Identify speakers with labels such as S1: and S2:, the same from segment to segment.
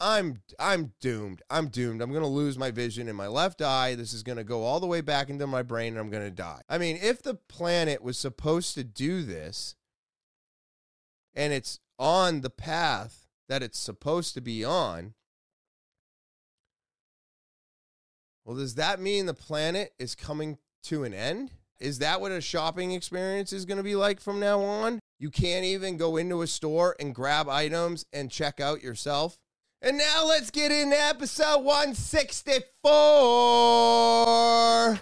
S1: I'm I'm doomed. I'm doomed. I'm gonna lose my vision in my left eye. This is gonna go all the way back into my brain, and I'm gonna die. I mean, if the planet was supposed to do this, and it's on the path that it's supposed to be on, well, does that mean the planet is coming to an end? Is that what a shopping experience is going to be like from now on? You can't even go into a store and grab items and check out yourself. And now let's get into episode 164.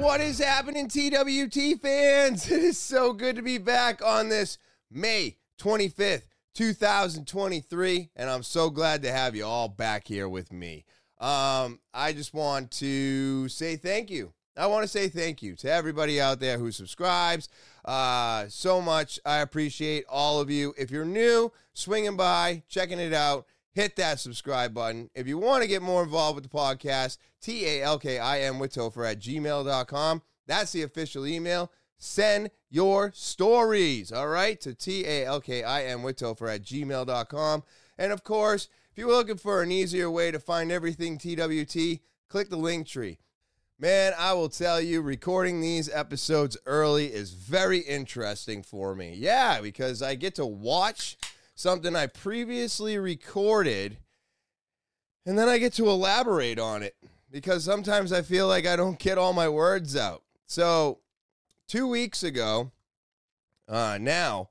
S1: What is happening, TWT fans? It is so good to be back on this May 25th, 2023, and I'm so glad to have you all back here with me. Um, I just want to say thank you. I want to say thank you to everybody out there who subscribes. Uh, so much. I appreciate all of you. If you're new, swinging by, checking it out, hit that subscribe button. If you want to get more involved with the podcast, T A L K I N with Topher at gmail.com. That's the official email. Send your stories, all right, to T A L K I N with Topher at gmail.com. And of course, if you're looking for an easier way to find everything TWT, click the link tree. Man, I will tell you, recording these episodes early is very interesting for me. Yeah, because I get to watch something I previously recorded and then I get to elaborate on it because sometimes I feel like I don't get all my words out. So, two weeks ago, uh, now,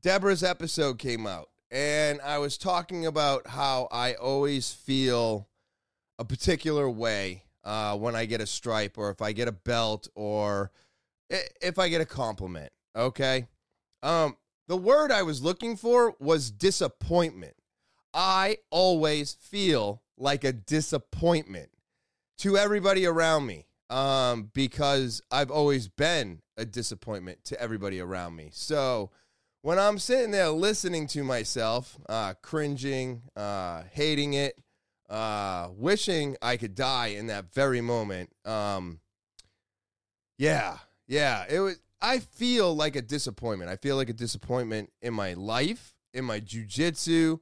S1: Deborah's episode came out, and I was talking about how I always feel a particular way uh, when I get a stripe or if I get a belt or if I get a compliment. Okay. Um, the word I was looking for was disappointment. I always feel like a disappointment to everybody around me um, because I've always been a disappointment to everybody around me. So when I'm sitting there listening to myself, uh, cringing, uh, hating it, uh, wishing I could die in that very moment, um, yeah, yeah, it was. I feel like a disappointment. I feel like a disappointment in my life, in my jujitsu,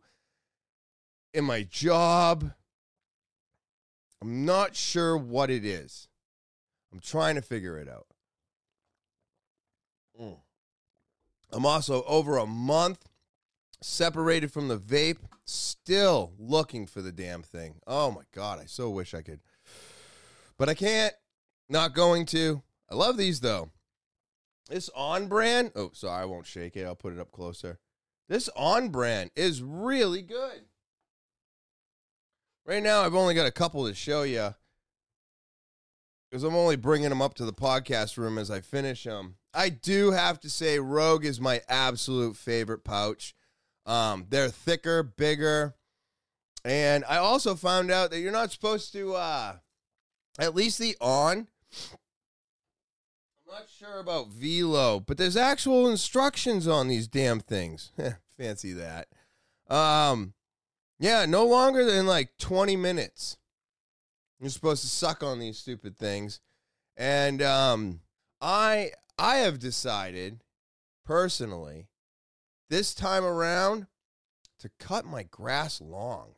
S1: in my job. I'm not sure what it is. I'm trying to figure it out. Mm. I'm also over a month separated from the vape, still looking for the damn thing. Oh my God, I so wish I could. But I can't. Not going to. I love these though. This on brand. Oh, sorry, I won't shake it. I'll put it up closer. This on brand is really good. Right now, I've only got a couple to show you because I'm only bringing them up to the podcast room as I finish them. I do have to say, Rogue is my absolute favorite pouch. Um, they're thicker, bigger, and I also found out that you're not supposed to, uh, at least the on. Not sure about Velo, but there's actual instructions on these damn things. Fancy that. Um, yeah, no longer than like 20 minutes. You're supposed to suck on these stupid things. And um I I have decided personally this time around to cut my grass long.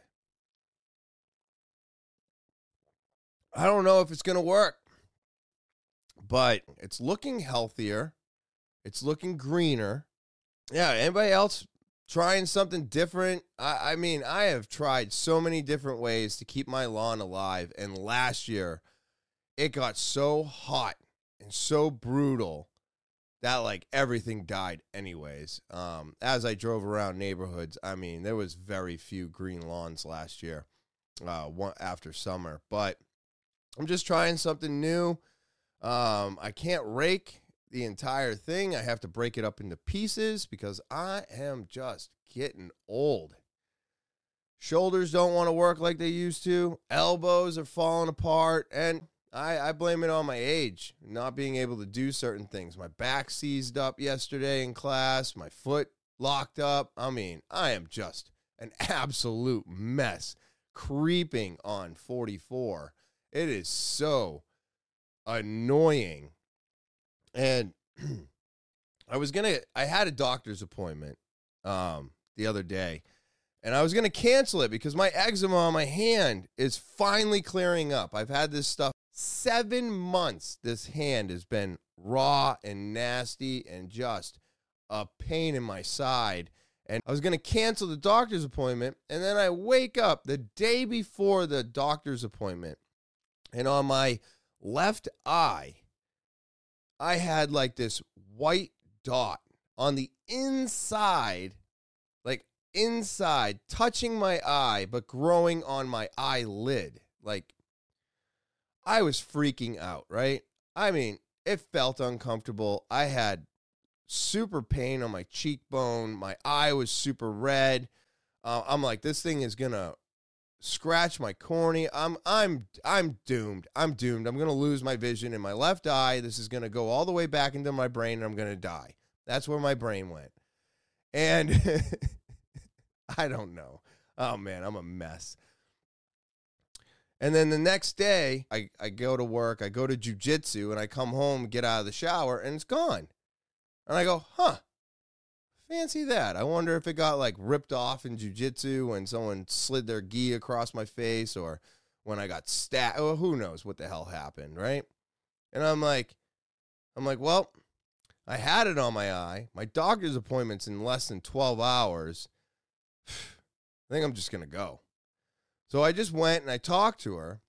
S1: I don't know if it's going to work, but it's looking healthier. It's looking greener. Yeah, anybody else trying something different. I, I mean, I have tried so many different ways to keep my lawn alive. And last year, it got so hot and so brutal that like everything died anyways. Um, as I drove around neighborhoods, I mean, there was very few green lawns last year, uh, one after summer. But I'm just trying something new. Um, I can't rake the entire thing. I have to break it up into pieces because I am just getting old. Shoulders don't want to work like they used to. Elbows are falling apart. And I, I blame it on my age, not being able to do certain things. My back seized up yesterday in class, my foot locked up. I mean, I am just an absolute mess creeping on 44. It is so annoying. And I was to I had a doctor's appointment um the other day and I was to cancel it because my eczema on my hand is finally clearing up. I've had this stuff 7 months. This hand has been raw and nasty and just a pain in my side. And I was to cancel the doctor's appointment. And then I wake up the day before the doctor's appointment. And on my left eye, I had like this white dot on the inside, like inside, touching my eye, but growing on my eyelid. Like I was freaking out, right? I mean, it felt uncomfortable. I had super pain on my cheekbone. My eye was super red. Uh, I'm like, this thing is gonna scratch my cornea. I'm I'm I'm doomed. I'm doomed. I'm gonna lose my vision in my left eye. This is gonna go all the way back into my brain, and I'm gonna die. That's where my brain went. And I don't know. Oh man, I'm a mess. And then the next day, I, I go to work, I go to jujitsu, and I come home, get out of the shower, and it's gone. And I go, huh, fancy that. I wonder if it got like ripped off in jujitsu when someone slid their gi across my face or when I got stabbed. Oh, who knows what the hell happened, right? And I'm like, I'm like, well, I had it on my eye. My doctor's appointment's in less than 12 hours. I think I'm just going to go. So I just went and I talked to her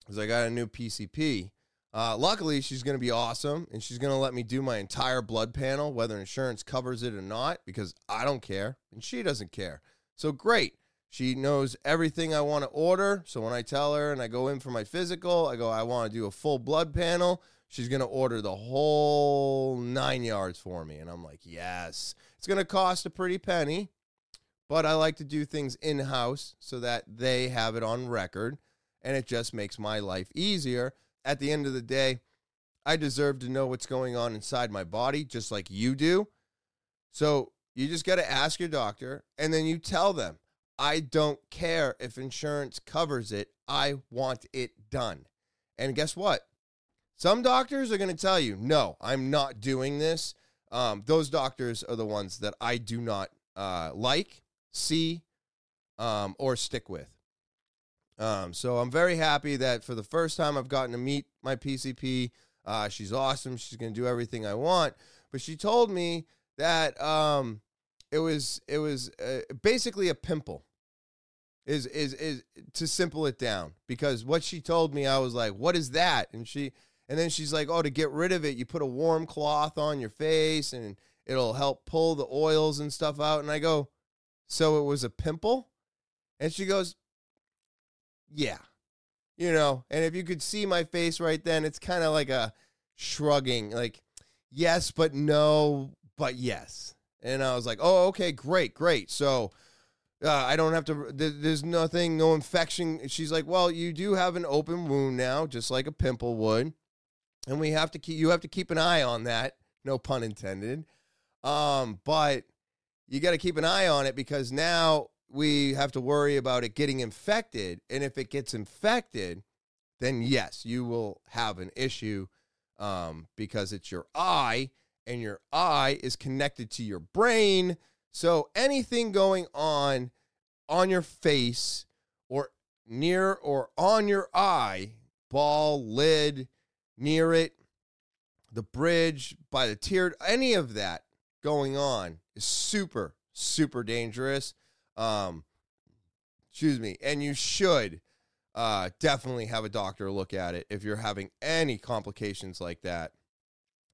S1: because I got a new PCP. Uh, luckily, she's going to be awesome and she's going to let me do my entire blood panel, whether insurance covers it or not, because I don't care and she doesn't care. So great. She knows everything I want to order. So when I tell her and I go in for my physical, I go, I want to do a full blood panel. She's going to order the whole nine yards for me. And I'm like, yes. It's going to cost a pretty penny, but I like to do things in house so that they have it on record and it just makes my life easier at the end of the day, I deserve to know what's going on inside my body, just like you do. So you just got to ask your doctor and then you tell them, I don't care if insurance covers it. I want it done. And guess what? Some doctors are going to tell you, no, I'm not doing this. Um, those doctors are the ones that I do not uh, like, see, um, or stick with. Um, so I'm very happy that for the first time I've gotten to meet my PCP. Uh, she's awesome. She's going to do everything I want. But she told me that um, it was it was uh, basically a pimple. Is is is to simple it down because what she told me I was like, what is that? And she and then she's like, oh, to get rid of it, you put a warm cloth on your face and it'll help pull the oils and stuff out. And I go, so it was a pimple? And she goes, yeah. You know, and if you could see my face right then, it's kind of like a shrugging, like, yes, but no, but yes. And I was like, oh, okay, great, great. So uh, I don't have to, there's nothing, no infection. She's like, well, you do have an open wound now, just like a pimple would. And we have to keep, you have to keep an eye on that. No pun intended. Um, but you got to keep an eye on it because now we have to worry about it getting infected. And if it gets infected, then yes, you will have an issue um, because it's your eye and your eye is connected to your brain. So anything going on on your face or near or on your eye, ball, lid, near it, the bridge, by the tear, any of that going on is super, super dangerous. Um, excuse me, and you should uh, definitely have a doctor look at it if you're having any complications like that.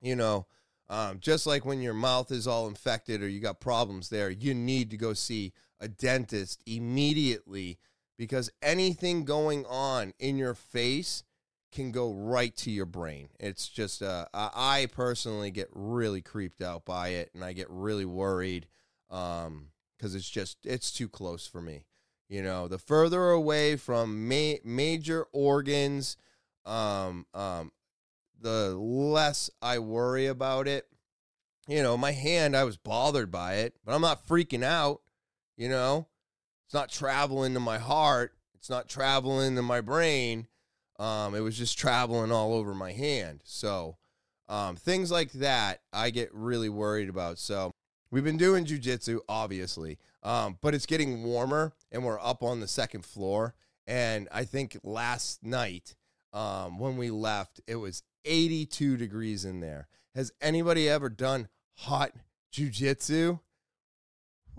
S1: You know, um, just like when your mouth is all infected or you got problems there, you need to go see a dentist immediately because anything going on in your face can go right to your brain. It's just, uh, I personally get really creeped out by it and I get really worried because it's just, it's too close for me. You know, the further away from ma- major organs, um, um, the less I worry about it. You know, my hand, I was bothered by it, but I'm not freaking out. You know, it's not traveling to my heart, it's not traveling to my brain. Um, it was just traveling all over my hand. So, um, things like that, I get really worried about. So, we've been doing jujitsu, obviously, um, but it's getting warmer and we're up on the second floor. And I think last night, um, when we left, it was 82 degrees in there. Has anybody ever done hot jujitsu?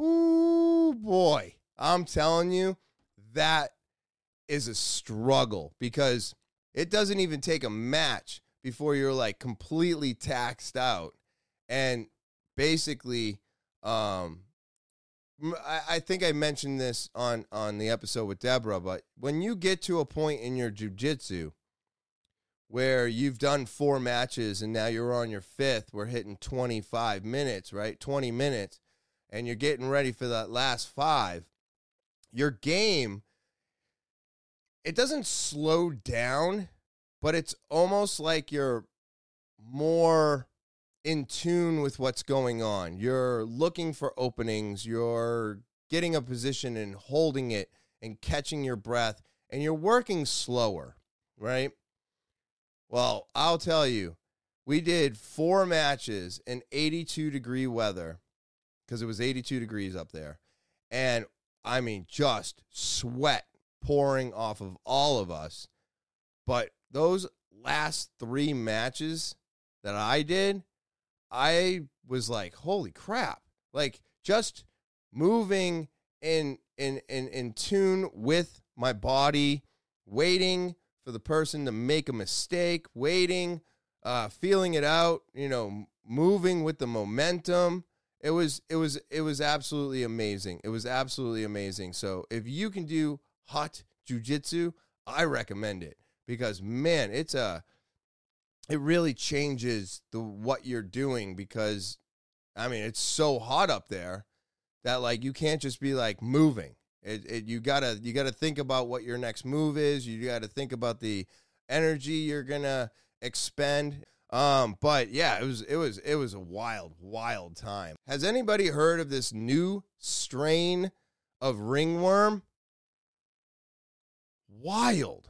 S1: Ooh, boy. I'm telling you, that is a struggle because it doesn't even take a match before you're like completely taxed out. And basically, um, I, I think I mentioned this on, on the episode with Deborah, but when you get to a point in your jujitsu where you've done four matches and now you're on your fifth, we're hitting 25 minutes, right? 20 minutes, and you're getting ready for that last five, your game, it doesn't slow down, but it's almost like you're more in tune with what's going on. You're looking for openings, you're getting a position and holding it and catching your breath, and you're working slower, right? Well, I'll tell you, we did four matches in 82 degree weather because it was 82 degrees up there. And I mean, just sweat pouring off of all of us. But those last three matches that I did, I was like, holy crap. Like just moving in in in in tune with my body, waiting for the person to make a mistake, waiting, uh, feeling it out, you know, moving with the momentum. It was it was it was absolutely amazing. It was absolutely amazing. So if you can do hot jujitsu, I recommend it because man, it's a it really changes the what you're doing because I mean it's so hot up there that like you can't just be like moving. It, it, you gotta you gotta think about what your next move is. You gotta think about the energy you're gonna expend. Um, but yeah, it was it was it was a wild, wild time. Has anybody heard of this new strain of ringworm? Wild.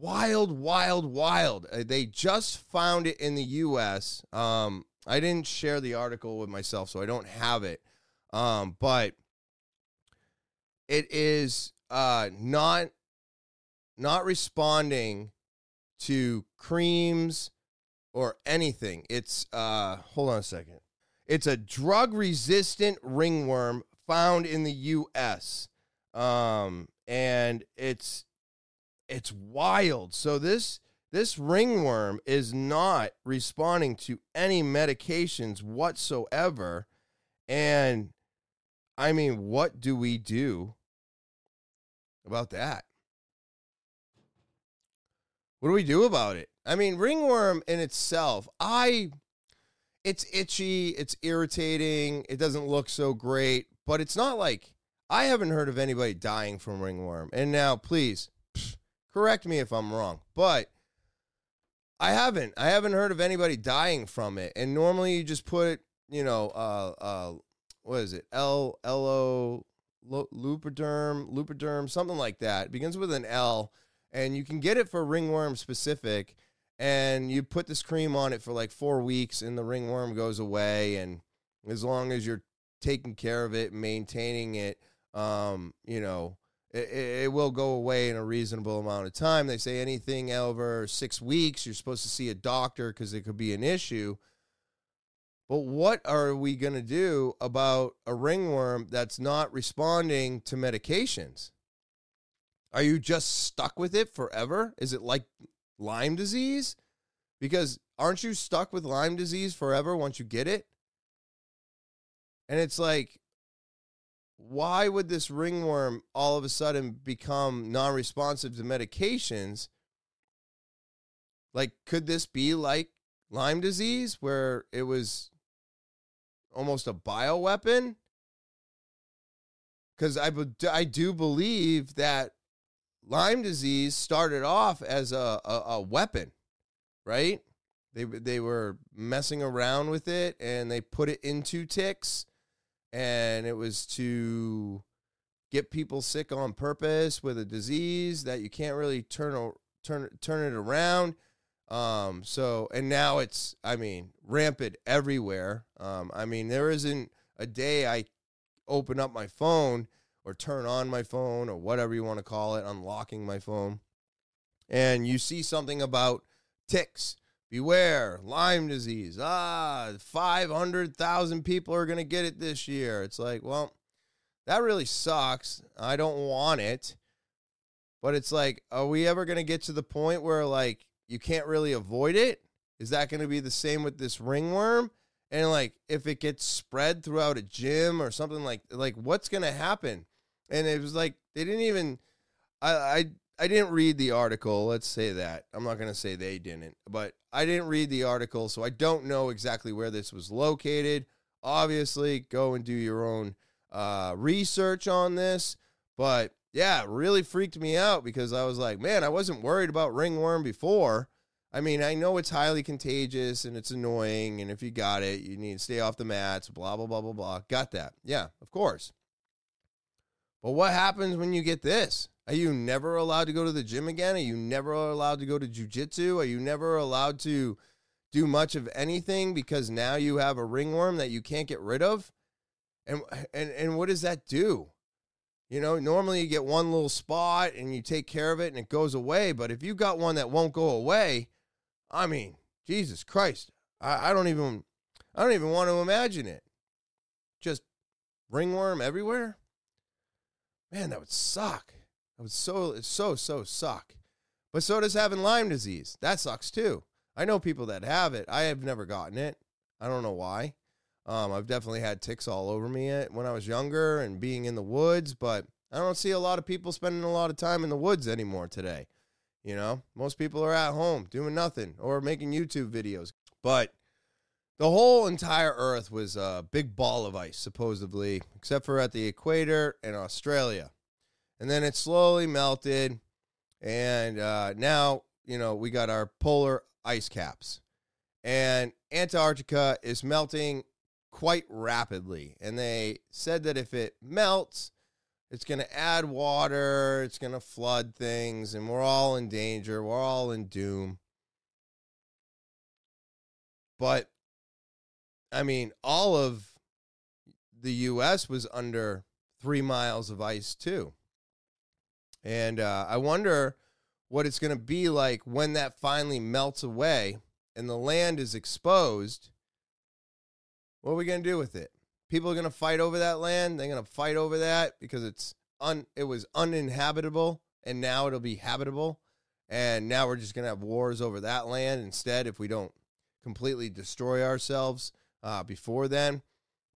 S1: Wild, wild, wild. Uh, they just found it in the US. Um, I didn't share the article with myself, so I don't have it. Um, but it is uh, not not responding to creams or anything. It's uh, hold on a second. It's a drug resistant ringworm found in the U.S. Um, and it's it's wild. So this this ringworm is not responding to any medications whatsoever, and I mean, what do we do about that? What do we do about it? I mean, ringworm in itself, I it's itchy, it's irritating, it doesn't look so great, but it's not like I haven't heard of anybody dying from ringworm. And now, please correct me if I'm wrong, but I haven't. I haven't heard of anybody dying from it. And normally you just put, you know, uh, uh, what is it? L L O Lubriderm, Lubriderm, something like that. It begins with an L, and you can get it for ringworm specific. And you put this cream on it for like four weeks, and the ringworm goes away. And as long as you're taking care of it, maintaining it, um, you know, it, it, will go away in a reasonable amount of time. They say anything over six weeks, you're supposed to see a doctor because it could be an issue. But what are we going to do about a ringworm that's not responding to medications? Are you just stuck with it forever? Is it like Lyme disease? Because aren't you stuck with Lyme disease forever once you get it? And it's like, why would this ringworm all of a sudden become non responsive to medications Like, could this be like Lyme disease, where it was almost a bioweapon? Because I, I do believe that Lyme disease started off as a, a, a weapon, right? They, they were messing around with it and they put it into ticks, and it was to get people sick on purpose with a disease that you can't really turn turn turn it around. Um, so and now it's I mean rampant everywhere. Um, I mean there isn't a day I open up my phone or turn on my phone or whatever you want to call it, unlocking my phone, and you see something about ticks. Beware, Lyme disease. Ah, 500,000 people are going to get it this year. It's like, well, that really sucks. I don't want it. But it's like, are we ever going to get to the point where like you can't really avoid it? Is that going to be the same with this ringworm? And like if it gets spread throughout a gym or something like like what's going to happen? And it was like they didn't even I I I didn't read the article, let's say that. I'm not going to say they didn't, but I didn't read the article, so I don't know exactly where this was located. Obviously, go and do your own uh, research on this. But yeah, really freaked me out because I was like, man, I wasn't worried about ringworm before. I mean, I know it's highly contagious and it's annoying, and if you got it, you need to stay off the mats, blah, blah, blah, blah, blah. Got that. Yeah, of course. But what happens when you get this? Are you never allowed to go to the gym again? Are you never allowed to go to jujitsu? Are you never allowed to do much of anything because now you have a ringworm that you can't get rid of? And and and what does that do? You know, normally you get one little spot and you take care of it and it goes away. But if you got one that won't go away, I mean, Jesus Christ, I, I don't even I don't even want to imagine it. Just ringworm everywhere. Man, that would suck. That would so so so suck. But so does having Lyme disease. That sucks too. I know people that have it. I have never gotten it. I don't know why. Um, I've definitely had ticks all over me when I was younger and being in the woods, but I don't see a lot of people spending a lot of time in the woods anymore today. You know, most people are at home doing nothing or making YouTube videos. But the whole entire Earth was a big ball of ice, supposedly, except for at the equator and Australia. And then it slowly melted. And uh, now, you know, we got our polar ice caps. And Antarctica is melting quite rapidly. And they said that if it melts, it's going to add water, it's going to flood things, and we're all in danger. We're all in doom. But, I mean, all of the U.S. was under three miles of ice, too. And uh, I wonder what it's going to be like when that finally melts away and the land is exposed what are we going to do with it? People are going to fight over that land. They're going to fight over that because it's un it was uninhabitable and now it'll be habitable. And now we're just going to have wars over that land instead if we don't completely destroy ourselves uh, before then.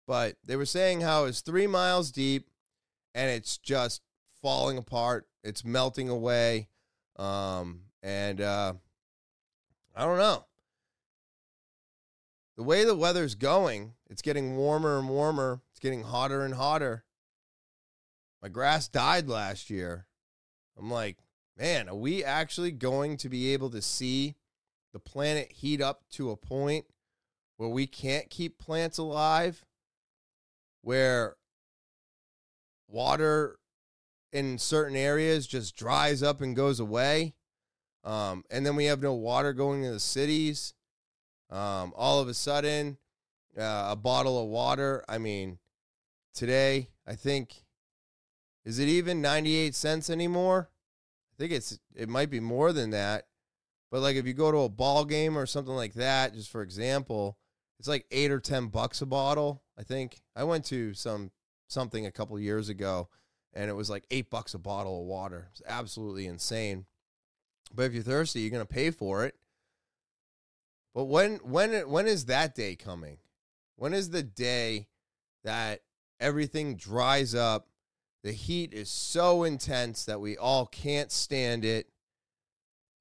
S1: But they were saying how it's three miles deep and it's just falling apart. It's melting away. Um, and uh, I don't know the way the weather's going, it's getting warmer and warmer. It's getting hotter and hotter. My grass died last year. I'm like, man, are we actually going to be able to see the planet heat up to a point where we can't keep plants alive? Where water in certain areas just dries up and goes away? Um, and then we have no water going to the cities um, all of a sudden, uh, a bottle of water. I mean, today, I think, is it even 98 cents anymore? I think it's it might be more than that. But like if you go to a ball game or something like that, just for example, it's like eight or ten bucks a bottle. I think I went to some something a couple years ago, and it was like eight bucks a bottle of water. It's absolutely insane. But if you're thirsty, you're gonna pay for it. But when when when is that day coming? When is the day that everything dries up? The heat is so intense that we all can't stand it.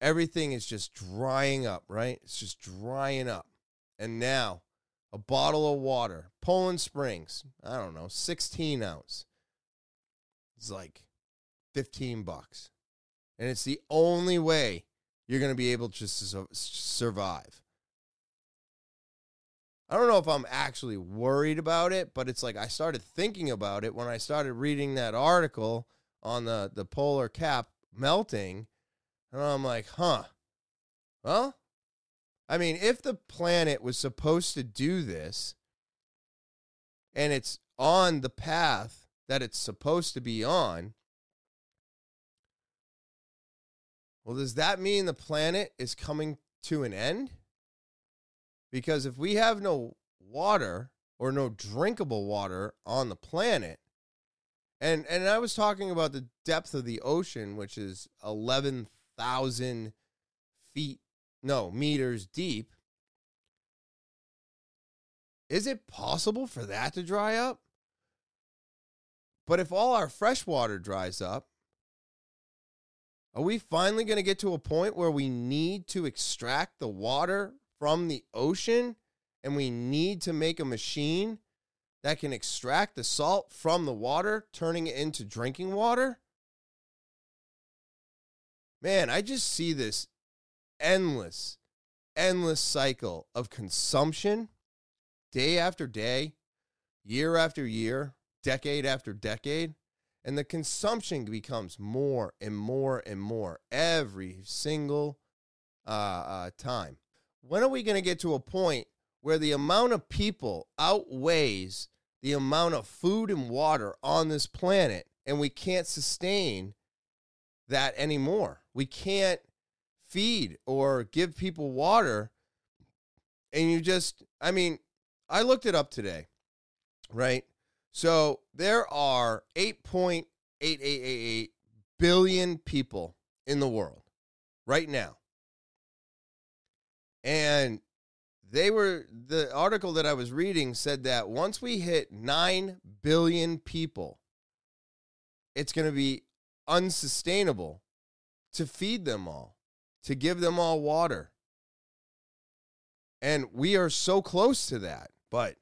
S1: everything is just drying up, right? It's just drying up. And now, a bottle of water, Poland Springs, I don't know, 16 ounce. It's like 15 bucks. And it's the only way you're going to be able to su- survive. I don't know if I'm actually worried about it, but it's like I started thinking about it when I started reading that article on the, the polar cap melting. And I'm like, huh. Well, I mean, if the planet was supposed to do this and it's on the path that it's supposed to be on, well, does that mean the planet is coming to an end? Because if we have no water or no drinkable water on the planet, and and I was talking about the depth of the ocean, which is eleven thousand feet, no meters deep. Is it possible for that to dry up? But if all our fresh water dries up, are we finally going to get to a point where we need to extract the water from the ocean and we need to make a machine that can extract the salt from the water, turning it into drinking water? Man, I just see this endless, endless cycle of consumption day after day, year after year, decade after decade. And the consumption becomes more and more and more every single uh, uh, time. When are we going to get to a point where the amount of people outweighs the amount of food and water on this planet and we can't sustain that anymore? We can't feed or give people water. And you just, I mean, I looked it up today, right? So there are 8.8888 billion people in the world right now. And they were, the article that I was reading said that once we hit 9 billion people, it's going to be unsustainable to feed them all, to give them all water. And we are so close to that. But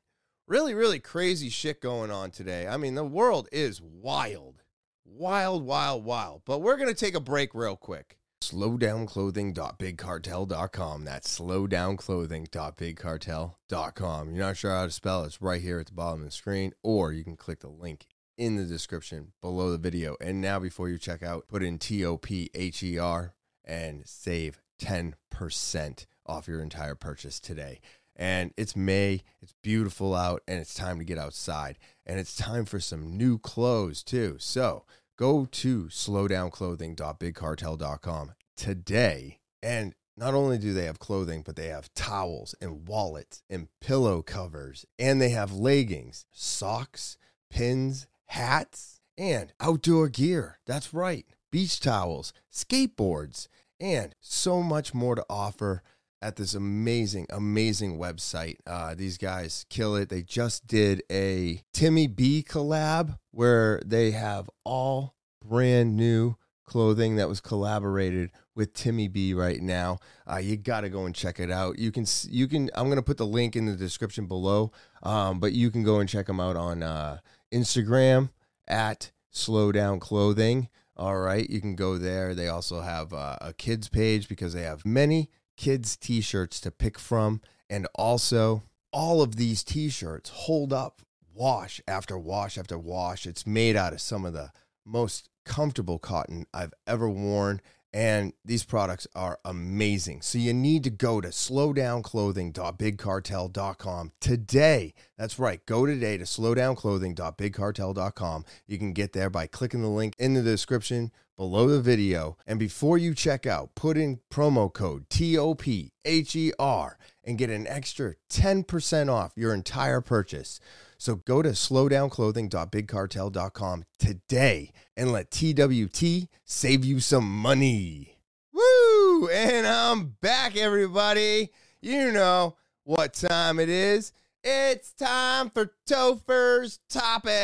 S1: really, really crazy shit going on today. I mean, the world is wild, wild, wild, wild. But we're going to take a break real quick. Slowdownclothing.bigcartel.com. That's slowdownclothing.bigcartel.com. You're not sure how to spell it? It's right here at the bottom of the screen, or you can click the link in the description below the video. And now, before you check out, put in T O P H E R and save 10% off your entire purchase today and it's May, it's beautiful out, and it's time to get outside. And it's time for some new clothes too. So go to slowdownclothing.bigcartel.com today. And not only do they have clothing, but they have towels and wallets and pillow covers, and they have leggings, socks, pins, hats, and outdoor gear. That's right, beach towels, skateboards, and so much more to offer at this amazing, amazing website. Uh, these guys kill it. They just did a Timmy B collab where they have all brand new clothing that was collaborated with Timmy B right now. Uh, you got to go and check it out. You can you can I'm gonna put the link in the description below, um, but you can go and check them out on uh, Instagram at Slow Down Clothing. All right, you can go there. They also have uh, a kids page because they have many kids' t shirts to pick from. And also, all of these t shirts hold up wash after wash after wash. It's made out of some of the most comfortable cotton I've ever worn. And these products are amazing. So you need to go to slowdownclothing.bigcartel.com today. That's right. Go today to slowdownclothing.bigcartel.com. You can get there by clicking the link in the description below the video. And before you check out, put in promo code TOPHER and get an extra 10% off your entire purchase. So go to slowdownclothing.bigcartel.com today and let TWT save you some money. Woo! And I'm back, everybody. You know what time it is. It's time for Topher's Topics.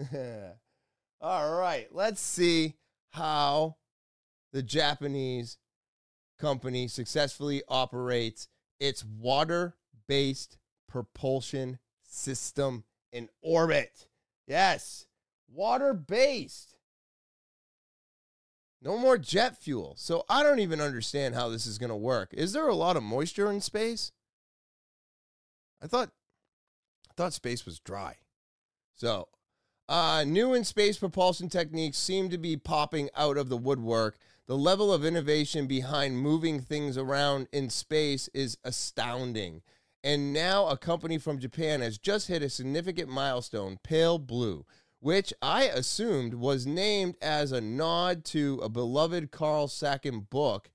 S1: All right, let's see how the Japanese company successfully operates its water based propulsion system in orbit. Yes, water based. No more jet fuel. So I don't even understand how this is going to work. Is there a lot of moisture in space? I thought I thought space was dry. So, uh, new in space propulsion techniques seem to be popping out of the woodwork. The level of innovation behind moving things around in space is astounding. And now a company from Japan has just hit a significant milestone, Pale Blue, which I assumed was named as a nod to a beloved Carl Sagan book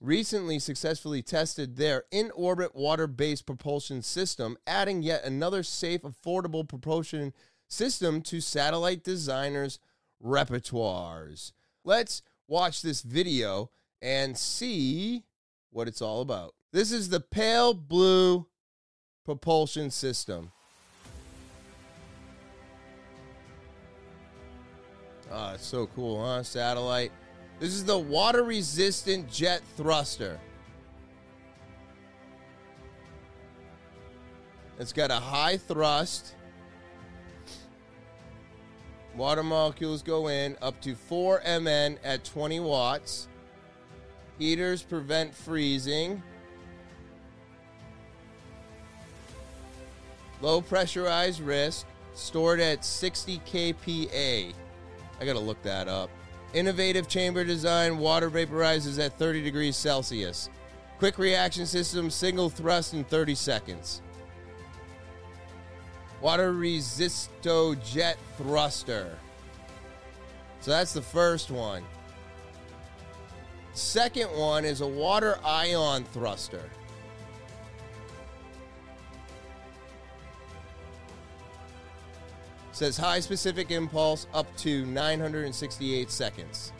S1: recently successfully tested their in orbit water based propulsion system, adding yet another safe, affordable propulsion system to satellite designers' repertoires. Let's watch this video and see what it's all about. This is the pale blue propulsion system. Oh, it's so cool, huh? Satellite. This is the water resisto jet thruster. It's got a high thrust. Water molecules go in up to 4 mn at 20 watts. Heaters prevent freezing. Low pressurized risk stored at 60 kPa. I got to look that up. Innovative chamber design, water vaporizes at 30 degrees Celsius. Quick reaction system, single thrust in 30 seconds. Water resisto jet thruster. So that's the first one. Second one is a water ion thruster. Says high specific impulse up to 968 seconds.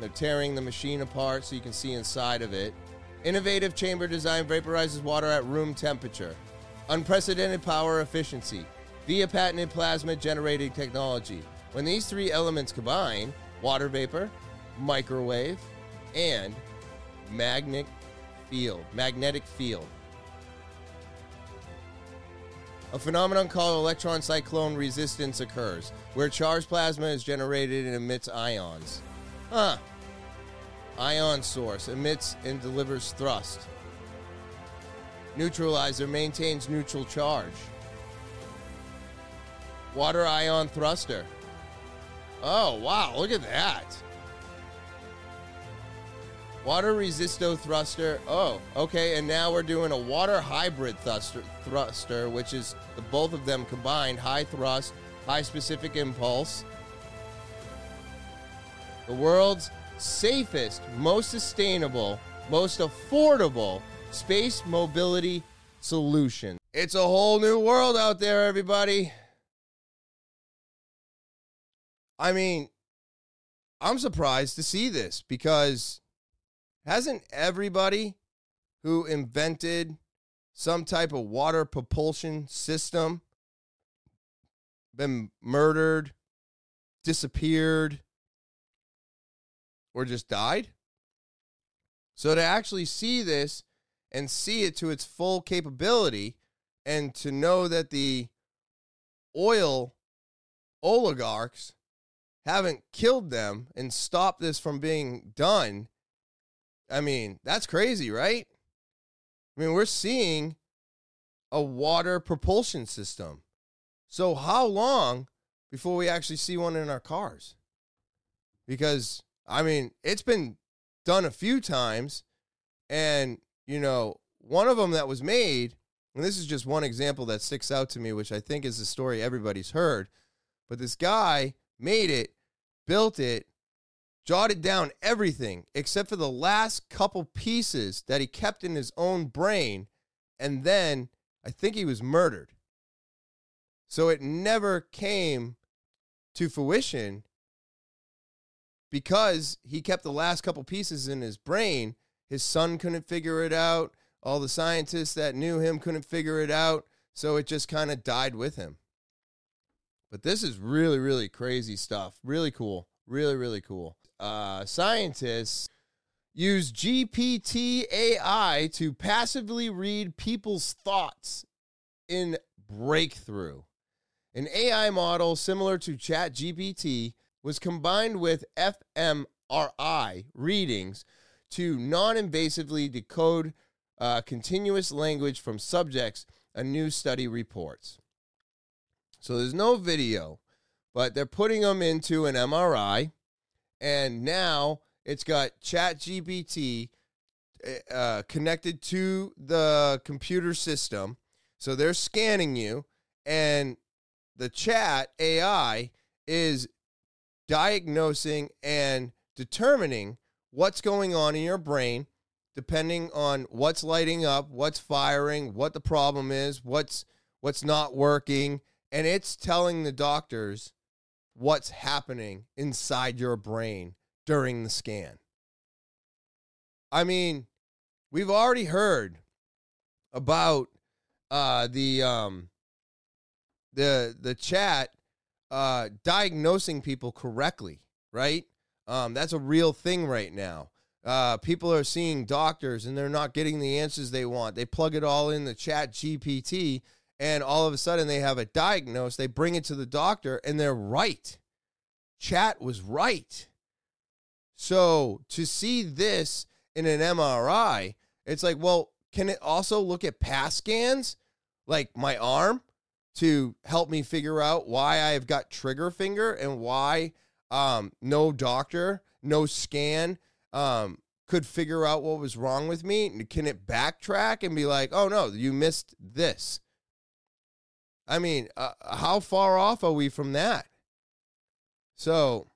S1: They're tearing the machine apart so you can see inside of it. Innovative chamber design vaporizes water at room temperature. Unprecedented power efficiency via patented plasma generating technology. When these three elements combine, water vapor, microwave, and magnetic field, magnetic field, a phenomenon called electron cyclone resistance occurs, where charged plasma is generated and emits ions. Huh. Ion source emits and delivers thrust. Neutralizer maintains neutral charge. Water ion thruster. Oh, wow, look at that. Water resisto thruster. Oh, okay. And now we're doing a water hybrid thruster, thruster which is the both of them combined high thrust, high specific impulse. The world's safest, most sustainable, most affordable space mobility solution. It's a whole new world out there, everybody. I mean, I'm surprised to see this because hasn't everybody who invented some type of water propulsion system been murdered, disappeared, or just died? So to actually see this and see it to its full capability and to know that the oil oligarchs haven't killed them and stopped this from being done I mean, that's crazy, right? I mean, we're seeing a water propulsion system. So, how long before we actually see one in our cars? Because, I mean, it's been done a few times. And, you know, one of them that was made, and this is just one example that sticks out to me, which I think is a story everybody's heard. But this guy made it, built it, jotted down everything except for the last couple pieces that he kept in his own brain. And then I think he was murdered. So it never came to fruition because he kept the last couple pieces in his brain. His son couldn't figure it out. All the scientists that knew him couldn't figure it out. So it just kind of died with him. But this is really, really crazy stuff. Really cool. Really, really cool. Uh, scientists use GPT AI to passively read people's thoughts in Breakthrough. An AI model similar to ChatGPT was combined with fMRI readings to non invasively decode uh, continuous language from subjects, a new study reports. So there's no video, but they're putting them into an MRI, and now it's got ChatGPT uh, connected to the computer system. So they're scanning you, and the chat AI is diagnosing and determining what's going on in your brain depending on what's lighting up, what's firing, what the problem is, what's what's not working, and it's telling the doctors what's happening inside your brain during the scan. I mean, we've already heard about uh, the um, the the chat uh, diagnosing people correctly, right? Um, that's a real thing right now. Uh, people are seeing doctors and they're not getting the answers they want. They plug it all in the chat GPT and all of a sudden they have a diagnosed. They bring it to the doctor and they're right. Chat was right. So to see this in an MRI, it's like, well, can it also look at past scans, like my arm, to help me figure out why I've got trigger finger and why um, no doctor, no scan um, could figure out what was wrong with me? Can it backtrack and be like, oh no, you missed this? I mean, uh, how far off are we from that? So,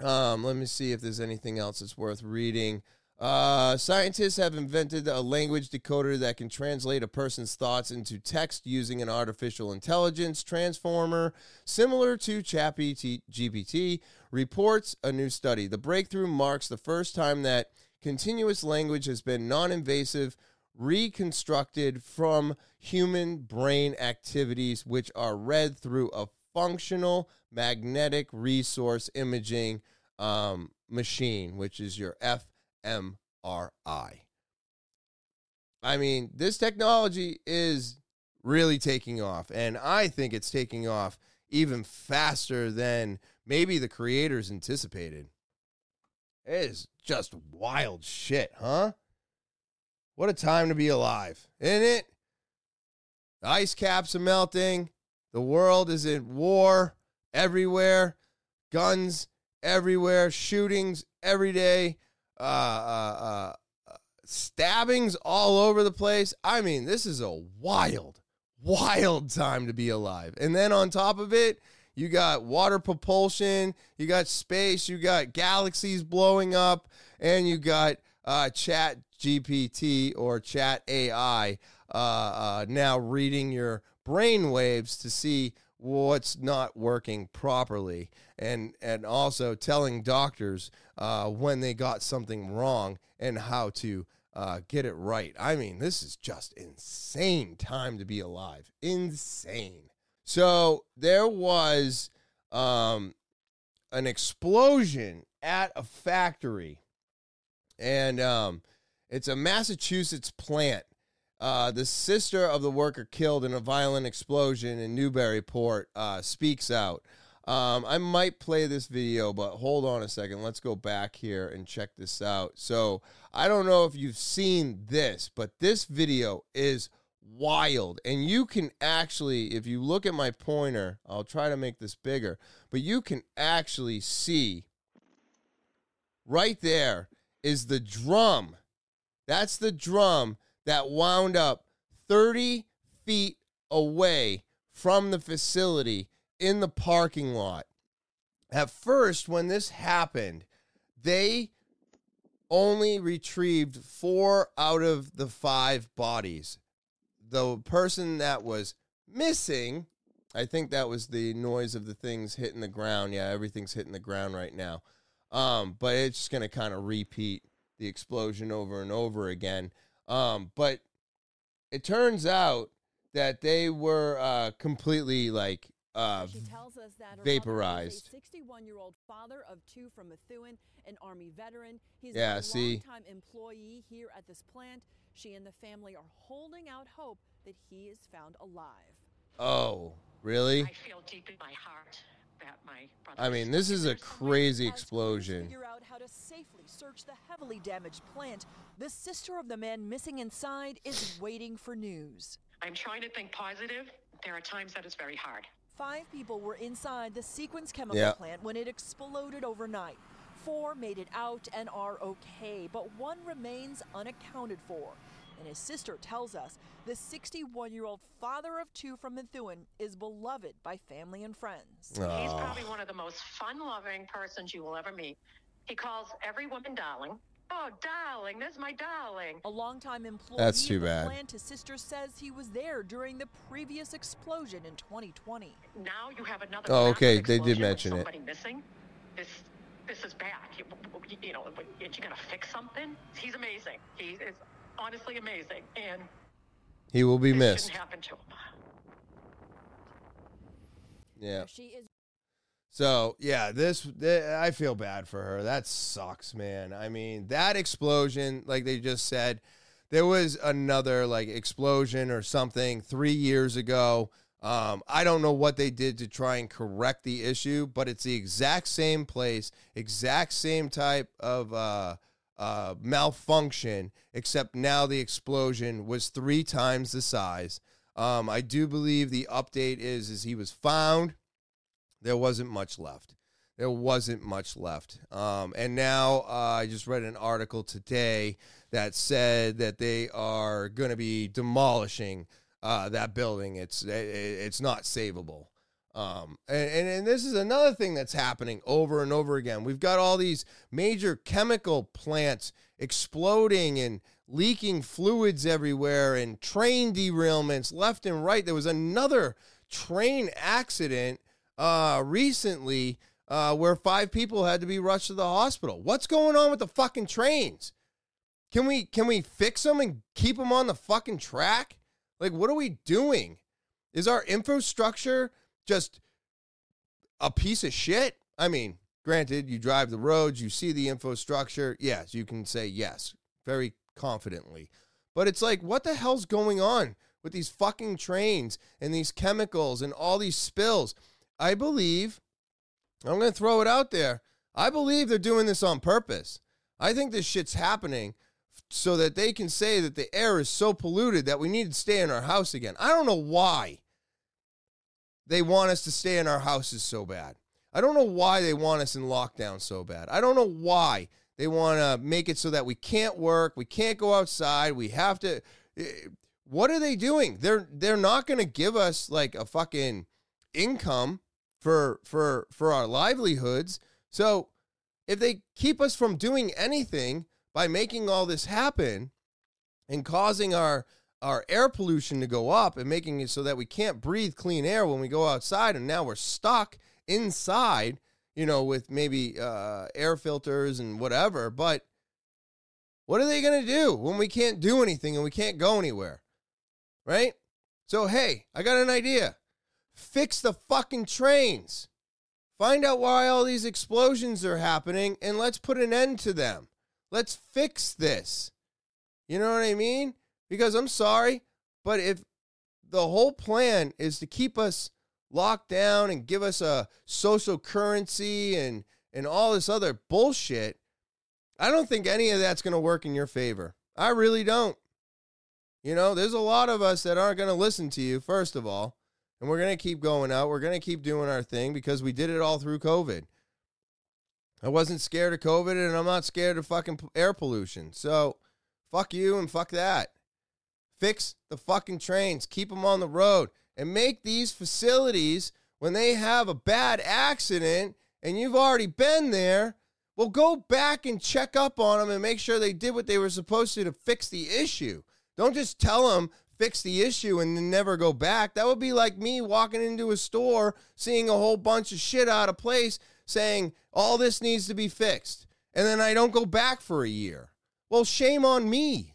S1: um, let me see if there's anything else that's worth reading. Uh, scientists have invented a language decoder that can translate a person's thoughts into text using an artificial intelligence transformer similar to ChatGPT, reports a new study. The breakthrough marks the first time that continuous language has been non invasive, reconstructed from human brain activities, which are read through a functional magnetic resource imaging um, machine, which is your F MRI. I mean, this technology is really taking off, and I think it's taking off even faster than maybe the creators anticipated. It is just wild shit, huh? What a time to be alive, isn't it? The ice caps are melting. The world is in war everywhere. Guns everywhere. Shootings every day uh, uh, uh, stabbings all over the place. I mean, this is a wild, wild time to be alive. And then on top of it, you got water propulsion, you got space, you got galaxies blowing up, and you got uh, Chat GPT or Chat AI uh, uh, now reading your brain waves to see what's not working properly and and also telling doctors uh, when they got something wrong and how to uh, get it right. I mean, this is just insane time to be alive. Insane. So there was um, an explosion at a factory, and um, it's a Massachusetts plant. Uh, the sister of the worker killed in a violent explosion in Newburyport uh, speaks out. Um, I might play this video, but hold on a second. Let's go back here and check this out. So I don't know if you've seen this, but this video is wild. And you can actually, if you look at my pointer, I'll try to make this bigger, but you can actually see right there is the drum. That's the drum that wound up 30 feet away from the facility in the parking lot. At first, when this happened, they only retrieved four out of the five bodies. The person that was missing, I think that was the noise of the things hitting the ground. Yeah, everything's hitting the ground right now. Um, but it's just going to kind of repeat the explosion over and over again. Um, but it turns out that they were uh, completely like uh,
S2: She tells us that
S1: vaporized.
S2: 61-year-old father of two from Methuen, an Army veteran. He's
S1: Yeah,
S2: a longtime employee here at this plant. She and the family are holding out hope that he is found alive.
S1: oh, really?
S3: I feel deep in my heart that my brother.
S1: I mean, this is a crazy explosion.
S2: Figure out how to safely search the heavily damaged plant. The sister of the man missing inside is waiting for news.
S3: I'm trying to think positive. There are times that it's very hard.
S2: Five people were inside the Seqens Chemical
S1: Yeah.
S2: plant when it exploded overnight. Four made it out and are okay, but one remains unaccounted for. And his sister tells us the 61 year old father of two from Methuen is beloved by family and friends.
S3: He's
S1: Oh,
S3: probably one of the most fun-loving persons you will ever meet. He calls every woman darling. Oh, darling, there's my darling.
S2: A longtime employee
S1: That's too
S2: of the
S1: bad.
S2: plant, his sister says he was there during the previous explosion in 2020.
S3: Now you have another.
S1: Oh, okay, they did
S3: explosion with
S1: mention it.
S3: Somebody missing. This, this is bad. You, you know, you gotta fix something. He's amazing. He is honestly amazing, and
S1: he will be missed.
S3: happen to him.
S1: Yeah.
S2: She is
S1: So yeah, this th- I feel bad for her. That sucks, man. I mean, that explosion, like they just said, there was another like explosion or something three years ago. Um, I don't know what they did to try and correct the issue, but it's the exact same place, exact same type of uh, uh, malfunction, except now the explosion was three times the size. Um, I do believe the update is is he was found there wasn't much left. There wasn't much left. Um, and now uh, I just read an article today that said that they are going to be demolishing uh, that building. It's it, it's not savable. Um, and, and, and this is another thing that's happening over and over again. We've got all these major chemical plants exploding and leaking fluids everywhere and train derailments left and right. There was another train accident uh, recently uh, where five people had to be rushed to the hospital. What's going on with the fucking trains? Can we can we fix them and keep them on the fucking track? Like, what are we doing? Is our infrastructure just a piece of shit? I mean, granted, you drive the roads, you see the infrastructure. Yes, you can say yes very confidently. But it's like, what the hell's going on with these fucking trains and these chemicals and all these spills? I believe, I'm going to throw it out there. I believe they're doing this on purpose. I think this shit's happening so that they can say that the air is so polluted that we need to stay in our house again. I don't know why they want us to stay in our houses so bad. I don't know why they want us in lockdown so bad. I don't know why they want to make it so that we can't work, we can't go outside, we have to eh, what are they doing? They're they're not going to give us like a fucking income for for for our livelihoods. So if they keep us from doing anything by making all this happen and causing our our air pollution to go up and making it so that we can't breathe clean air when we go outside and now we're stuck inside you know with maybe uh, air filters and whatever but what are they going to do when we can't do anything and we can't go anywhere right? So hey i got an idea. Fix the fucking trains. Find out why all these explosions are happening and let's put an end to them. Let's fix this. You know what i mean because I'm sorry, but if the whole plan is to keep us locked down and give us a social currency and and all this other bullshit, I don't think any of that's going to work in your favor. I really don't. You know, there's a lot of us that aren't going to listen to you first of all, and we're going to keep going out. We're going to keep doing our thing because we did it all through COVID. I wasn't scared of COVID and I'm not scared of fucking air pollution. So, fuck you and fuck that fix the fucking trains, keep them on the road, and make these facilities when they have a bad accident and you've already been there, well, go back and check up on them and make sure they did what they were supposed to to fix the issue. Don't just tell them fix the issue and then never go back. That would be like me walking into a store, seeing a whole bunch of shit out of place, saying all this needs to be fixed, and then I don't go back for a year. Well, shame on me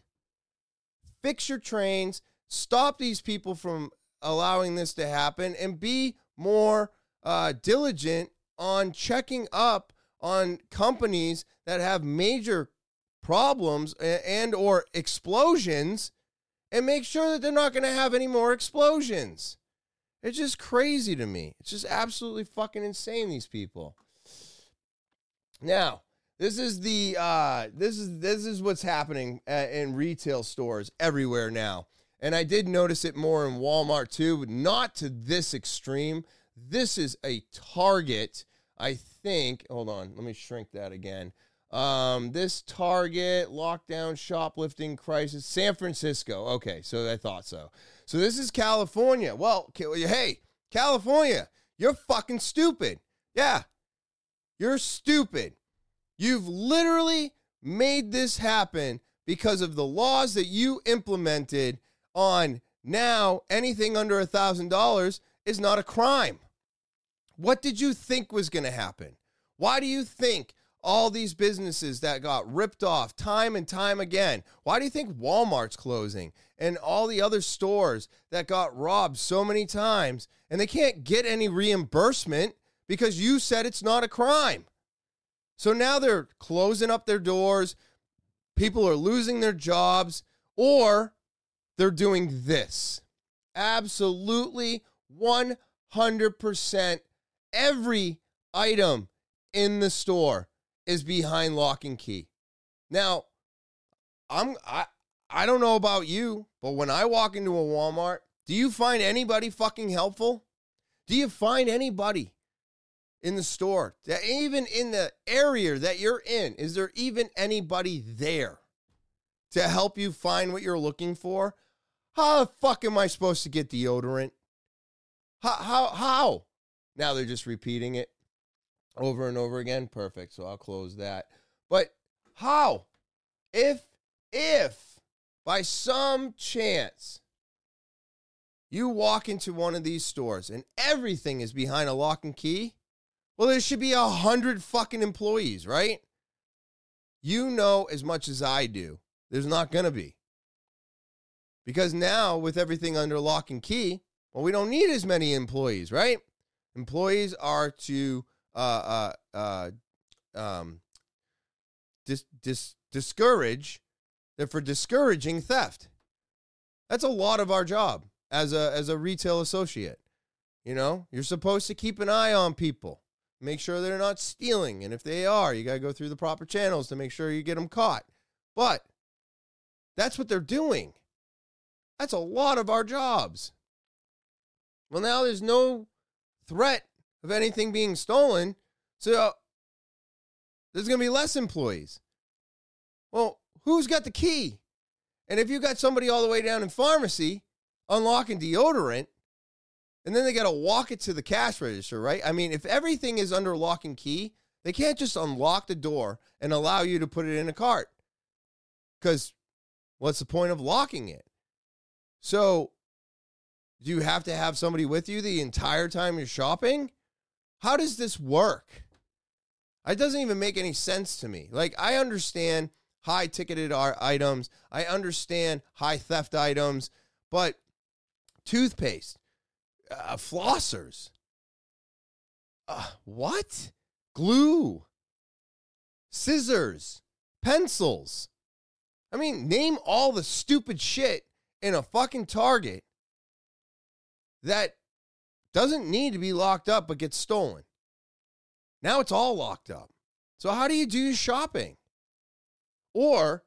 S1: fix your trains, stop these people from allowing this to happen, and be more uh, diligent on checking up on companies that have major problems and or explosions and make sure that they're not going to have any more explosions. It's just crazy to me. It's just absolutely fucking insane these people. Now, this is the uh, this is this is what's happening at, in retail stores everywhere now, and I did notice it more in Walmart too, but not to this extreme. This is a Target, I think. Hold on, let me shrink that again. Um, this Target lockdown shoplifting crisis, San Francisco. Okay, so I thought so. So this is California. Well, hey, California, you're fucking stupid. Yeah, you're stupid. You've literally made this happen because of the laws that you implemented on now anything under a $1,000 is not a crime. What did you think was going to happen? Why do you think all these businesses that got ripped off time and time again? Why do you think Walmart's closing and all the other stores that got robbed so many times and they can't get any reimbursement because you said it's not a crime? So now they're closing up their doors. People are losing their jobs, or they're doing this. Absolutely 100% every item in the store is behind lock and key. Now, I'm I I don't know about you, but when I walk into a Walmart, do you find anybody fucking helpful? Do you find anybody in the store, that even in the area that you're in, is there even anybody there to help you find what you're looking for? How the fuck am I supposed to get deodorant? How how how? Now they're just repeating it over and over again. Perfect. So I'll close that. But how? If if by some chance you walk into one of these stores and everything is behind a lock and key, well, there should be a hundred fucking employees, right? You know as much as I do. There's not to be. Because now, with everything under lock and key, well, we don't need as many employees, right? Employees are to uh, uh, uh, um, dis- dis- discourage, they're for discouraging theft. That's a lot of our job as a, as a retail associate. You know, you're supposed to keep an eye on people. Make sure they're not stealing. And if they are, you got to go through the proper channels to make sure you get them caught. But that's what they're doing. That's a lot of our jobs. Well, now there's no threat of anything being stolen. So there's going to be less employees. Well, who's got the key? And if you got somebody all the way down in pharmacy unlocking deodorant, and then they got to walk it to the cash register, right? I mean, if everything is under lock and key, they can't just unlock the door and allow you to put it in a cart. Because what's the point of locking it? So, do you have to have somebody with you the entire time you're shopping? How does this work? It doesn't even make any sense to me. Like, I understand high ticketed items, I understand high theft items, but toothpaste, uh, flossers. Uh, what? Glue, scissors, pencils. I mean, name all the stupid shit in a fucking Target that doesn't need to be locked up but gets stolen. Now it's all locked up. So, how do you do your shopping? Or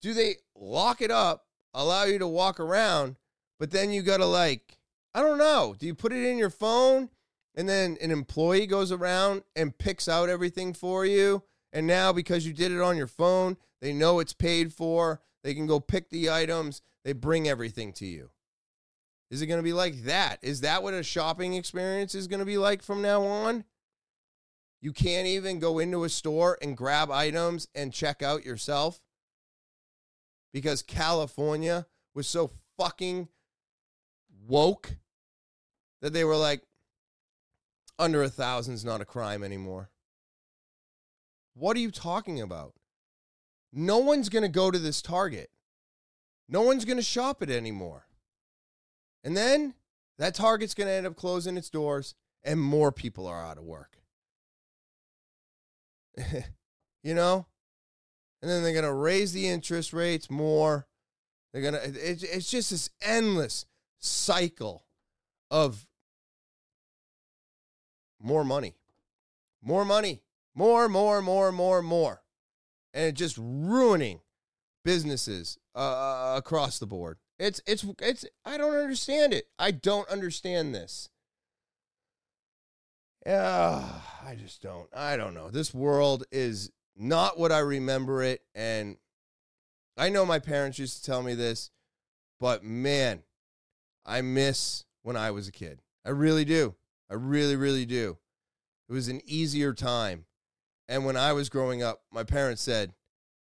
S1: do they lock it up, allow you to walk around, but then you got to like I don't know. Do you put it in your phone and then an employee goes around and picks out everything for you? And now because you did it on your phone, they know it's paid for. They can go pick the items. They bring everything to you. Is it going to be like that? Is that what a shopping experience is going to be like from now on? You can't even go into a store and grab items and check out yourself because California was so fucking woke that they were like, under a thousand's not a crime anymore. What are you talking about? No one's going to go to this Target. No one's going to shop it anymore. And then that Target's going to end up closing its doors and more people are out of work. you know? And then they're going to raise the interest rates more. They're going to, it's just this endless cycle of more money, more money, more, more, more, more, more. And it's just ruining businesses uh, uh, uh, across the board. It's, it's, it's, I don't understand it. I don't understand this. Yeah, I just don't. I don't know. This world is not what I remember it. And I know my parents used to tell me this, but man, I miss when I was a kid. I really do. I really, really do. It was an easier time. And when I was growing up, my parents said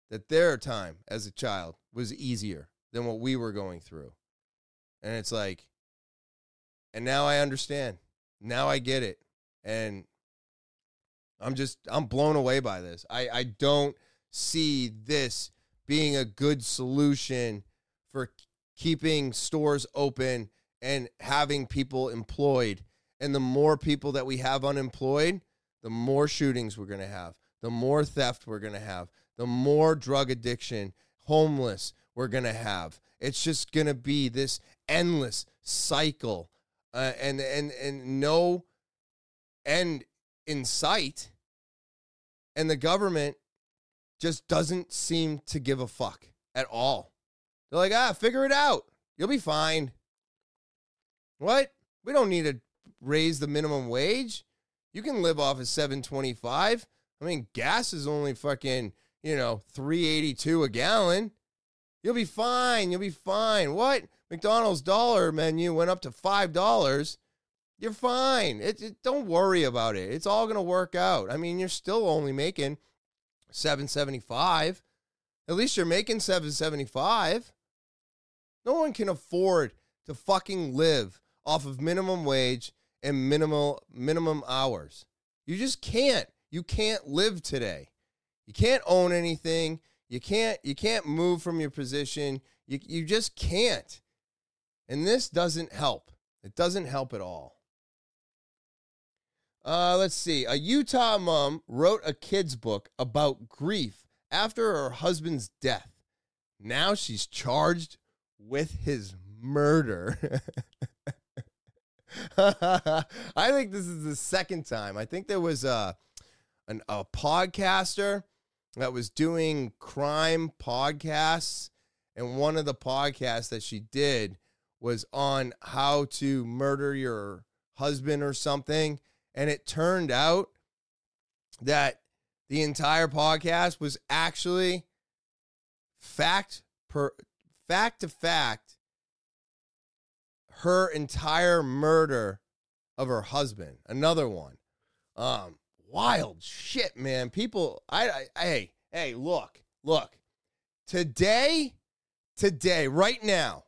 S1: that their time as a child was easier than what we were going through. And it's like, and now I understand. Now I get it. And I'm just, I'm blown away by this. I, I don't see this being a good solution for keeping stores open and having people employed. And the more people that we have unemployed, the more shootings we're going to have, the more theft we're going to have, the more drug addiction, homeless we're going to have. It's just going to be this endless cycle uh, and and and no end in sight. And the government just doesn't seem to give a fuck at all. They're like, "Ah, figure it out. You'll be fine." What? We don't need to raise the minimum wage. You can live off of 725. I mean, gas is only fucking, you know, 382 a gallon. You'll be fine. You'll be fine. What? McDonald's dollar menu went up to $5. You're fine. It, it don't worry about it. It's all going to work out. I mean, you're still only making 775. At least you're making 775. No one can afford to fucking live off of minimum wage and minimal minimum hours. You just can't. You can't live today. You can't own anything. You can't you can't move from your position. You you just can't. And this doesn't help. It doesn't help at all. Uh, let's see. A Utah mom wrote a kid's book about grief after her husband's death. Now she's charged with his murder. I think this is the second time. I think there was a an, a podcaster that was doing crime podcasts, and one of the podcasts that she did was on how to murder your husband or something, and it turned out that the entire podcast was actually fact per fact to fact her entire murder of her husband. Another one. Um, wild shit, man. People, I, I, hey, hey, look, look. Today, today, right now,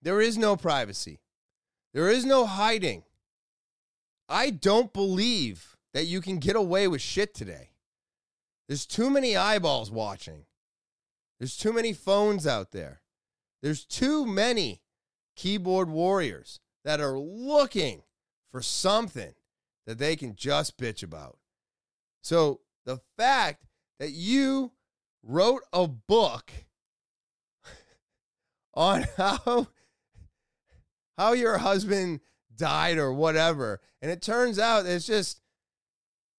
S1: there is no privacy. There is no hiding. I don't believe that you can get away with shit today. There's too many eyeballs watching. There's too many phones out there. There's too many keyboard warriors that are looking for something that they can just bitch about. So the fact that you wrote a book on how how your husband died or whatever and it turns out it's just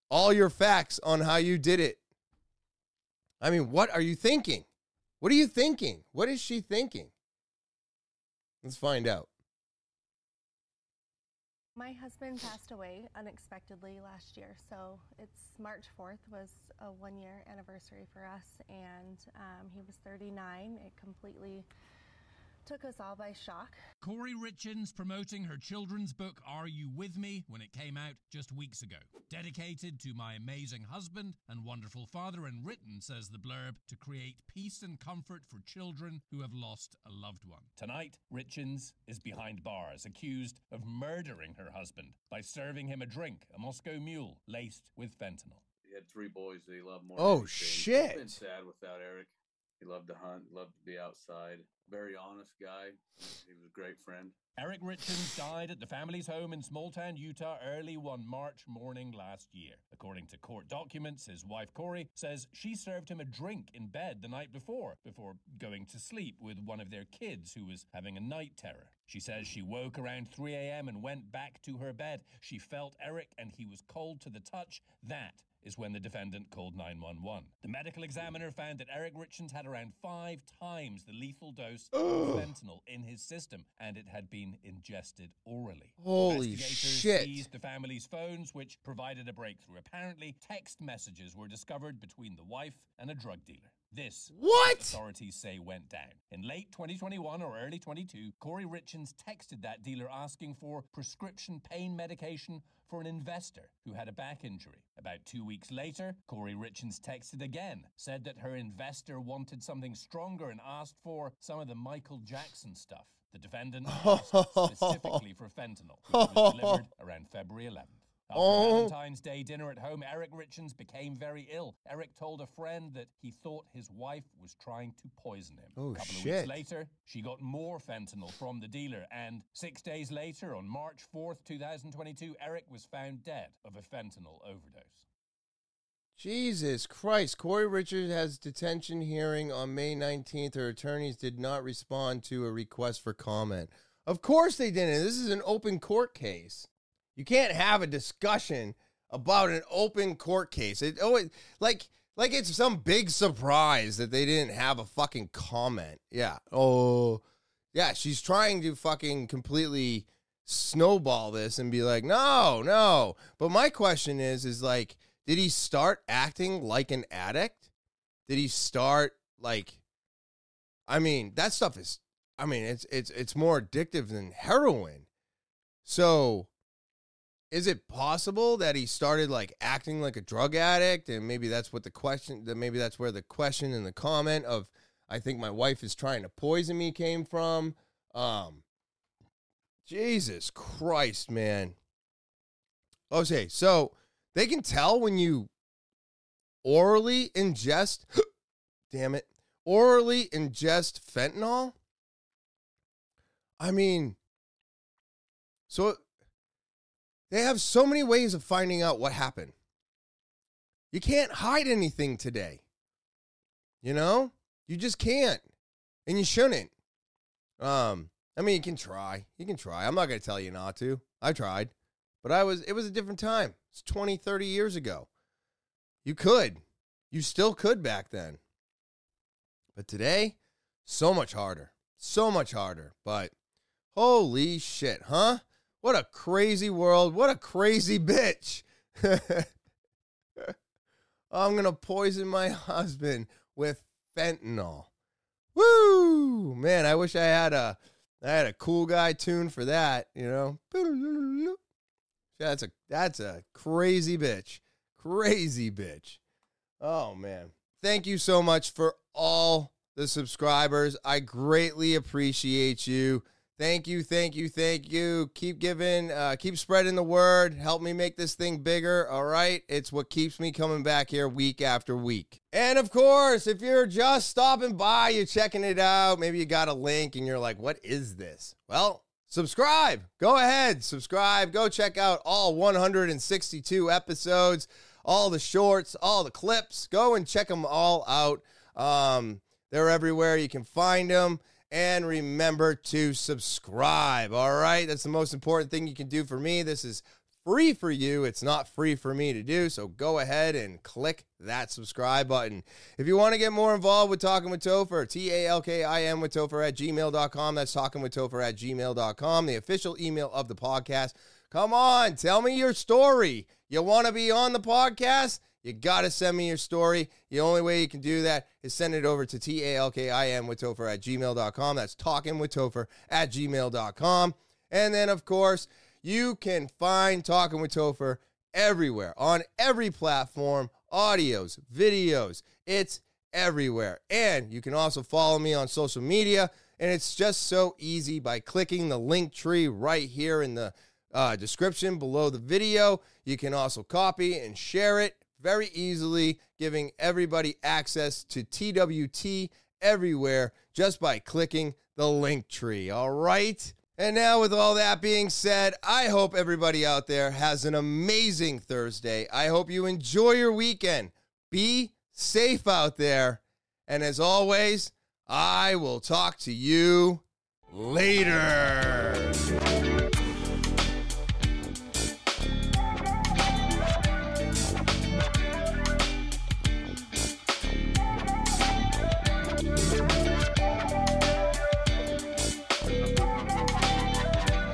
S1: all your facts on how you did it. I mean, what are you thinking? What are you thinking? What is she thinking? Let's find out.
S4: My husband passed away unexpectedly last year, so it's March 4th was a one year anniversary for us, and um, he was 39. It completely took us all by shock.
S5: Kouri Richins promoting her children's book Are You With Me when it came out just weeks ago. Dedicated to my amazing husband and wonderful father, and written, says the blurb, to create peace and comfort for children who have lost a loved one.
S6: Tonight, Richins is behind bars, accused of murdering her husband by serving him a drink, a Moscow mule laced with fentanyl.
S7: He had three boys that he loved more.
S1: Oh,
S7: than
S1: shit.
S7: It's been sad without Eric. He loved to hunt, loved to be outside. Very honest guy. He was a great friend.
S6: Eric Richins died at the family's home in small town Utah early one March morning last year. According to court documents, his wife Kouri says she served him a drink in bed the night before, before going to sleep with one of their kids who was having a night terror. She says she woke around 3 a.m. and went back to her bed. She felt Eric and he was cold to the touch. That is when the defendant called 911. The medical examiner found that Eric Richins had around five times the lethal dose of fentanyl in his system, and it had been ingested orally.
S1: Holy shit.
S6: seized the family's phones, which provided a breakthrough. Apparently, text messages were discovered between the wife and a drug dealer. This
S1: What?
S6: authorities say went down. In late 2021 or early 22, Kouri Richins texted that dealer asking for prescription pain medication for an investor who had a back injury. About two weeks later, Kouri Richins texted again, said that her investor wanted something stronger and asked for some of the Michael Jackson stuff. The defendant asked specifically for fentanyl, which was delivered around February 11th. After
S1: Oh.
S6: Valentine's Day dinner at home, Eric Richins became very ill. Eric told a friend that he thought his wife was trying to poison him.
S1: Oh,
S6: a couple
S1: shit.
S6: of weeks later, she got more fentanyl from the dealer, and six days later, on March 4th, 2022, Eric was found dead of a fentanyl overdose.
S1: Jesus Christ. Kouri Richins has detention hearing on May 19th. Her attorneys did not respond to a request for comment. Of course they didn't. This is an open court case. You can't have a discussion about an open court case. It always like like it's some big surprise that they didn't have a fucking comment. Yeah. Oh, yeah. She's trying to fucking completely snowball this and be like, no, no. But my question is, is like, did he start acting like an addict? Did he start like? I mean, that stuff is. I mean, it's it's it's more addictive than heroin. So, is it possible that he started like acting like a drug addict, and maybe that's what the question? That maybe that's where the question and the comment of, "I think my wife is trying to poison me" came from. Um, Jesus Christ, man. Okay, so they can tell when you orally ingest, damn it, orally ingest fentanyl. I mean, so they have so many ways of finding out what happened. You can't hide anything today. You know? You just can't. And you shouldn't. Um, I mean, you can try. You can try. I'm not going to tell you not to. I tried. But I was it was a different time. It's 20, 30 years ago. You could. You still could back then. But today, so much harder. So much harder. But holy shit, huh? What a crazy world. What a crazy bitch. I'm going to poison my husband with fentanyl. Woo! Man, I wish I had a I had a cool guy tune for that, you know. That's a that's a crazy bitch. Crazy bitch. Oh man. Thank you so much for all the subscribers. I greatly appreciate you. Thank you, thank you, thank you. Keep giving, uh, keep spreading the word. Help me make this thing bigger. All right. It's what keeps me coming back here week after week. And of course, if you're just stopping by, you're checking it out, maybe you got a link and you're like, what is this? Well, subscribe. Go ahead, subscribe. Go check out all 162 episodes, all the shorts, all the clips. Go and check them all out. Um, they're everywhere. You can find them. And remember to subscribe. All right. That's the most important thing you can do for me. This is free for you. It's not free for me to do. So go ahead and click that subscribe button. If you want to get more involved with Talking with Topher, T A L K I N with Topher at gmail.com. That's talking with Topher at gmail.com, the official email of the podcast. Come on, tell me your story. You want to be on the podcast? You got to send me your story. The only way you can do that is send it over to T A L K I N with Topher at gmail.com. That's talking with Topher at gmail.com. And then, of course, you can find Talking with Topher everywhere on every platform, audios, videos. It's everywhere. And you can also follow me on social media. And it's just so easy by clicking the link tree right here in the uh, description below the video. You can also copy and share it very easily, giving everybody access to TWT everywhere just by clicking the link tree. All right? And now, with all that being said, I hope everybody out there has an amazing Thursday. I hope you enjoy your weekend. Be safe out there. And as always, I will talk to you later.